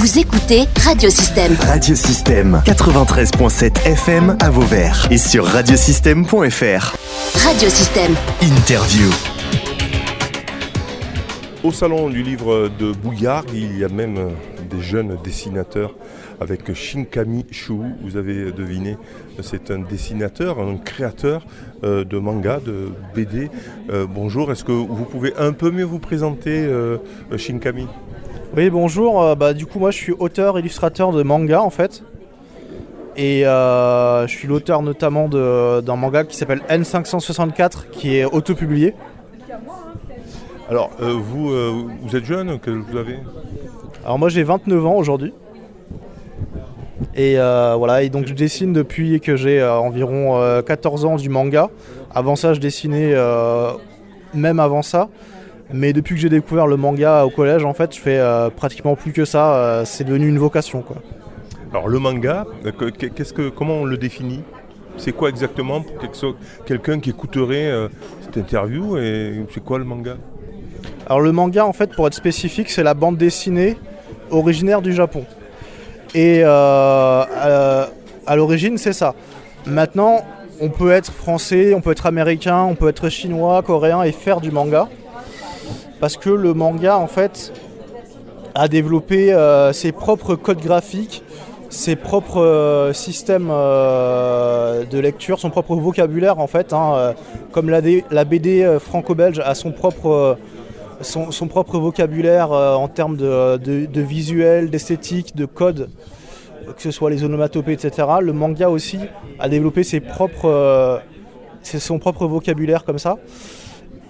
Vous écoutez Radiosystème. Radiosystème 93.7 FM à Vauvert et sur radiosystème.fr. Radiosystème. Interview. Au salon du livre de Bouillard, il y a même euh, des jeunes dessinateurs avec Shinkami Shu. Vous avez deviné, c'est un dessinateur, un créateur euh, de manga, de BD. Euh, bonjour, est-ce que vous pouvez un peu mieux vous présenter, Shinkami? Oui, bonjour. Bah, du coup, moi, je suis auteur, illustrateur de manga, en fait. Et je suis l'auteur notamment d'un manga qui s'appelle N564, qui est auto-publié. Alors, euh, vous, euh, vous êtes jeune, que vous avez? Alors moi j'ai 29 ans aujourd'hui. Et euh, voilà, et donc je dessine depuis que j'ai environ 14 ans du manga. Avant ça, je dessinais même avant ça. Mais depuis que j'ai découvert le manga au collège, en fait, je fais pratiquement plus que ça. c'est devenu une vocation, quoi. Alors le manga, qu'est-ce que, comment on le définit? C'est quoi exactement pour quelqu'un qui écouterait cette interview Et c'est quoi le manga? Alors le manga, en fait, pour être spécifique, c'est la bande dessinée originaire du Japon. Et euh, à, l'origine, c'est ça. Maintenant, on peut être français, on peut être américain, on peut être chinois, coréen et faire du manga. Parce que le manga, en fait, a développé euh, ses propres codes graphiques, ses propres euh, systèmes de lecture, son propre vocabulaire, en fait. Hein, comme la, BD franco-belge a son propre vocabulaire euh, en termes de, visuel, d'esthétique, de code, que ce soit les onomatopées, etc. Le manga aussi a développé ses propres, euh, son propre vocabulaire comme ça.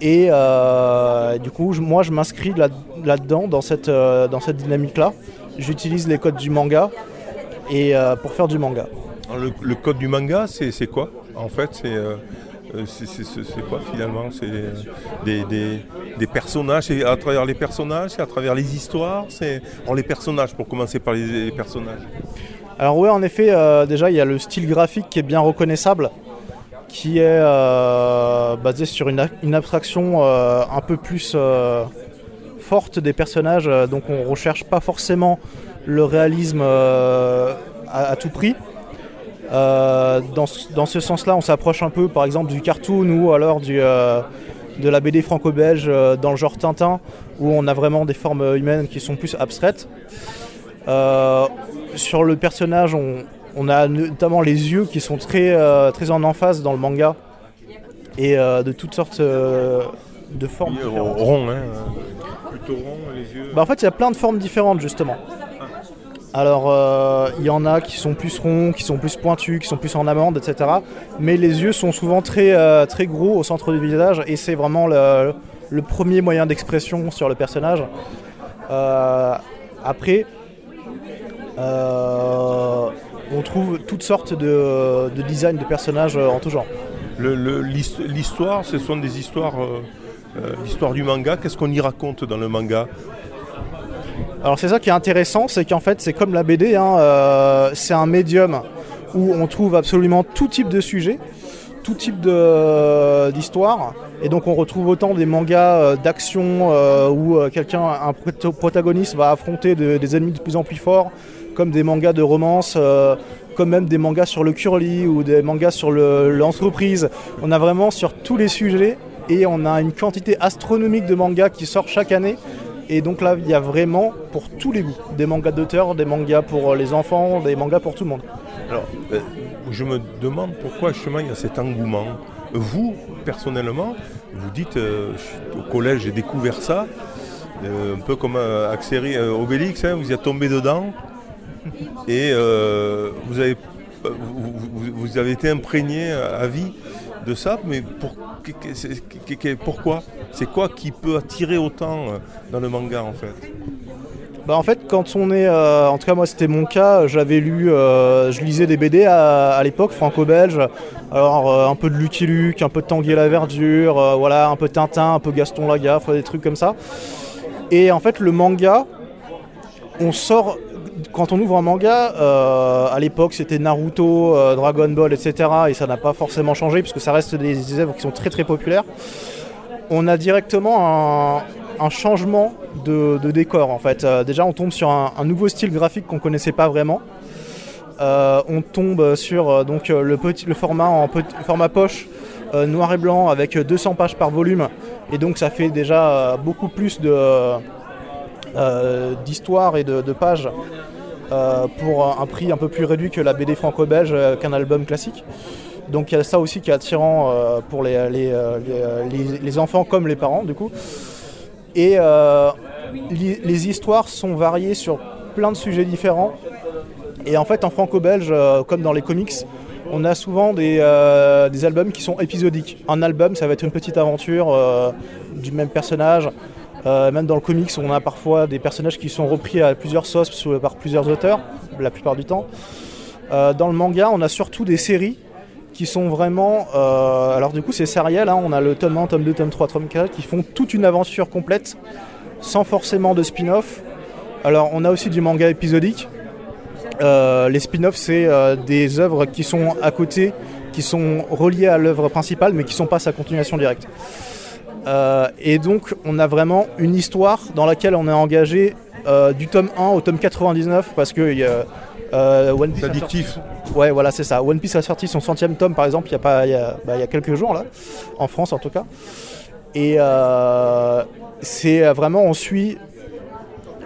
Et euh, du coup, moi, je m'inscris là-dedans, dans cette, dans cette dynamique-là. J'utilise les codes du manga et, pour faire du manga. le, code du manga, c'est quoi En fait, c'est euh, c'est quoi finalement C'est des, personnages, c'est à travers les personnages, c'est à travers les histoires, c'est les personnages, pour commencer par les, personnages. Alors oui, en effet, euh, déjà il y a le style graphique qui est bien reconnaissable, qui est euh, basé sur une, abstraction un peu plus forte des personnages, donc on recherche pas forcément le réalisme à tout prix. Euh, dans, ce sens-là, on s'approche un peu, par exemple, du cartoon ou alors du, euh, de la BD franco-belge euh, dans le genre Tintin, où on a vraiment des formes humaines qui sont plus abstraites. sur le personnage, on, a notamment les yeux qui sont très, très en emphase dans le manga et de toutes sortes de formes. Rond, hein, plutôt rond, les yeux. Bah, en fait, il y a plein de formes différentes justement. Alors, euh, il y en a qui sont plus ronds, qui sont plus pointus, qui sont plus en amande, etc. Mais les yeux sont souvent très, euh, très gros au centre du visage et c'est vraiment le, premier moyen d'expression sur le personnage. Euh, après, on trouve toutes sortes de, de designs de personnages en tout genre. L'histoire, ce sont des histoires, l'histoire du manga. Qu'est-ce qu'on y raconte dans le manga? Alors c'est ça qui est intéressant, c'est qu'en fait c'est comme la BD, hein, euh, c'est un médium où on trouve absolument tout type de sujets, tout type d'histoire. Et donc on retrouve autant des mangas euh, d'action euh, où quelqu'un, un protagoniste va affronter des ennemis de plus en plus forts, comme des mangas de romance, comme même des mangas sur le curly ou des mangas sur l'entreprise. on a vraiment sur tous les sujets et on a une quantité astronomique de mangas qui sort chaque année. Et donc là, il y a vraiment pour tous les goûts. Des mangas d'auteurs, des mangas pour les enfants, des mangas pour tout le monde. Alors, euh, je me demande pourquoi justement il y a cet engouement. Vous, personnellement, vous dites, euh, au collège, j'ai découvert ça, euh, un peu comme Axéry Obélix, hein, vous y êtes tombé dedans, et vous, avez, vous, avez été imprégné à vie de ça, mais pour, pourquoi? C'est quoi qui peut attirer autant euh, dans le manga en fait? Bah en fait quand on est, euh, en tout cas moi c'était mon cas, j'avais lu, euh, je lisais des BD à, l'époque franco-belge, alors un peu de Lucky Luke, un peu de Tanguy la Verdure, voilà, un peu Tintin, un peu Gaston Lagaffe, des trucs comme ça. Et en fait le manga, on sort quand on ouvre un manga, euh, à l'époque c'était Naruto, euh, Dragon Ball, etc. Et ça n'a pas forcément changé puisque ça reste des, œuvres qui sont très très populaires. On a directement un changement de, décor en fait. Euh, déjà on tombe sur un, nouveau style graphique qu'on connaissait pas vraiment. On tombe sur donc le, petit, le format en format poche noir et blanc avec 200 pages par volume et donc ça fait déjà beaucoup plus de euh, d'histoire et de, pages euh, pour un prix un peu plus réduit que la BD franco-belge euh, qu'un album classique. Donc il y a ça aussi qui est attirant pour les, les, les, enfants comme les parents du coup. Et les histoires sont variées sur plein de sujets différents. Et en fait en franco-belge, comme dans les comics, on a souvent des, des albums qui sont épisodiques. Un album, ça va être une petite aventure du même personnage. Euh, même dans le comics, on a parfois des personnages qui sont repris à plusieurs sauces par plusieurs auteurs, la plupart du temps. Euh, dans le manga, on a surtout des séries qui sont vraiment. euh, alors, du coup, c'est sériel. hein, on a le tome 1, tome 2, tome 3, tome 4 qui font toute une aventure complète sans forcément de spin-off. Alors, on a aussi du manga épisodique. Les spin-offs, c'est des œuvres qui sont à côté, qui sont reliées à l'œuvre principale, mais qui sont pas sa continuation directe. Euh, et donc, on a vraiment une histoire dans laquelle on est engagé euh, du tome 1 au tome 99 parce que euh, One Piece sorti addictif. Ouais, voilà, c'est ça. One Piece a sorti son centième tome, par exemple, il y a, pas, il y a, bah, y a quelques jours, là, en France en tout cas. Et euh, c'est vraiment, on suit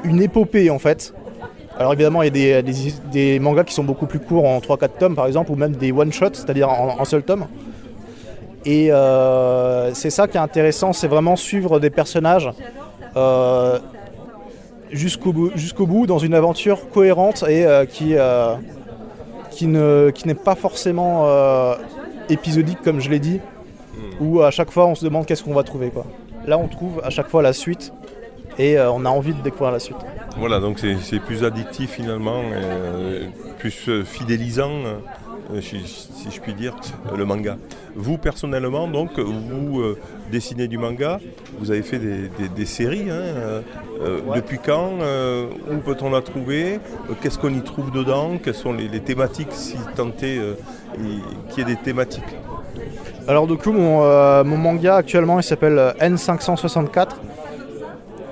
une épopée en fait. Alors évidemment, il y a des, des- des mangas qui sont beaucoup plus courts, en 3-4 tomes par exemple, ou même des one-shots, c'est-à-dire en, en seul tome. Et euh, c'est ça qui est intéressant, c'est vraiment suivre des personnages euh, jusqu'au bout, bout dans une aventure cohérente et euh, qui, qui, ne, qui n'est pas forcément épisodique comme je l'ai dit, où à chaque fois on se demande qu'est-ce qu'on va trouver. Quoi. Là on trouve à chaque fois la suite et on a envie de découvrir la suite. Voilà, donc c'est plus addictif finalement, plus fidélisant, euh, si, si je puis dire, euh, le manga. Vous personnellement, donc, vous euh, dessinez du manga, vous avez fait des, des- des séries. hein, euh, euh, Depuis quand euh, Où peut-on la trouver Euh, Qu'est-ce qu'on y trouve dedans Quelles sont les, les thématiques, si tant est euh, qu'il y ait des thématiques? Alors du coup mon, euh, mon manga actuellement il s'appelle euh, N564.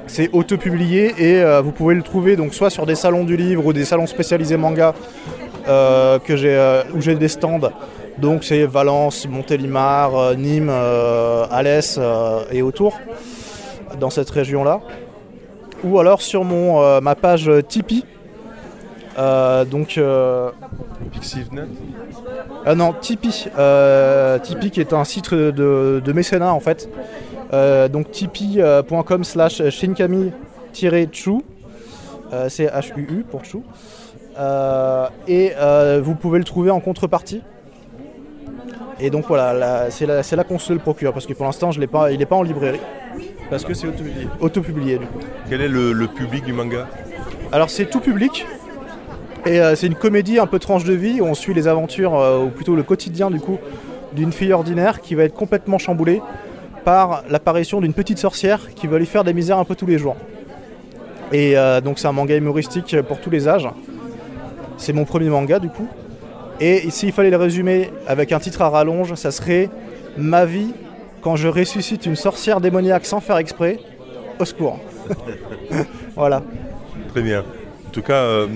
C'est auto-publié et euh, vous pouvez le trouver donc soit sur des salons du livre ou des salons spécialisés manga euh, que j'ai, euh, où j'ai des stands. Donc c'est Valence, Montélimar, euh, Nîmes, euh, Alès euh, et autour dans cette région-là. Ou alors sur mon, euh, ma page Tipeee. Euh, donc euh, Pixivnet ah non, Tipeee. Euh, Tipeee qui est un site de, de mécénat en fait. Euh, donc tipeee.com slash shinkami-chu. Euh, c'est H-U-U pour chou. Euh, et euh, vous pouvez le trouver en contrepartie. Et donc voilà, là, c'est là, qu'on se le procure parce que pour l'instant pas, il n'est pas en librairie. Parce que c'est auto-publié. Auto-publié du coup. Quel est le, le public du manga? Alors c'est tout public. Et euh, c'est une comédie un peu tranche de vie où on suit les aventures, euh, ou plutôt le quotidien du coup, d'une fille ordinaire qui va être complètement chamboulée par l'apparition d'une petite sorcière qui va lui faire des misères un peu tous les jours. Et euh, donc c'est un manga humoristique pour tous les âges. C'est mon premier manga du coup. Et s'il fallait le résumer avec un titre à rallonge, ça serait Ma vie quand je ressuscite une sorcière démoniaque sans faire exprès, au secours. voilà. Très bien. En tout cas, euh,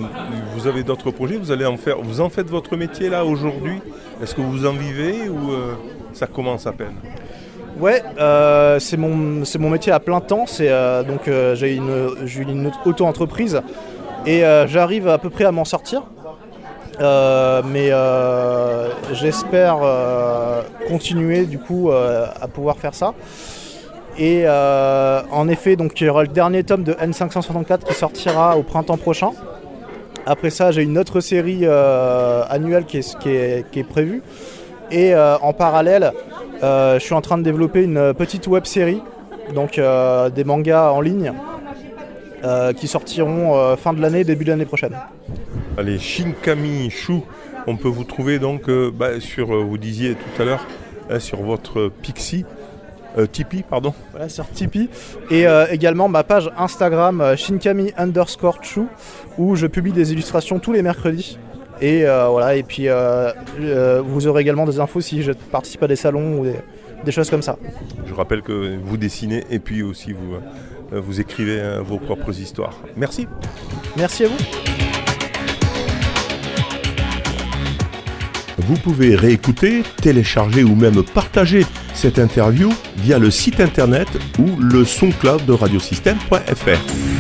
vous avez d'autres projets, vous allez en faire. Vous en faites votre métier là aujourd'hui? Est-ce que vous en vivez ou euh, ça commence à peine? Ouais, euh, c'est mon, mon métier à plein temps. C'est euh, donc euh, j'ai une, une auto-entreprise et j'arrive à peu près à m'en sortir. Mais j'espère continuer du coup à pouvoir faire ça. Et en effet, donc il y aura le dernier tome de N564 qui sortira au printemps prochain. Après ça, j'ai une autre série annuelle qui est, qui est, qui est prévue. Et en parallèle, je suis en train de développer une petite web série, donc euh, des mangas en ligne, euh, qui sortiront euh, fin de l'année, début de l'année prochaine. Allez, Shinkami Shu, on peut vous trouver donc euh, bah, sur, euh, vous disiez tout à l'heure, sur votre Pixie, euh, Tipeee, pardon. Voilà, sur Tipeee. Et euh, également ma page Instagram euh, Shinkami underscore Chu, où je publie des illustrations tous les mercredis. Et euh, voilà, et puis euh, euh, vous aurez également des infos si je participe à des salons ou des, des choses comme ça. Je rappelle que vous dessinez et puis aussi vous, vous écrivez vos propres histoires. Merci. Merci à vous. Vous pouvez réécouter, télécharger ou même partager cette interview via le site internet ou le soncloud de radiosystème.fr.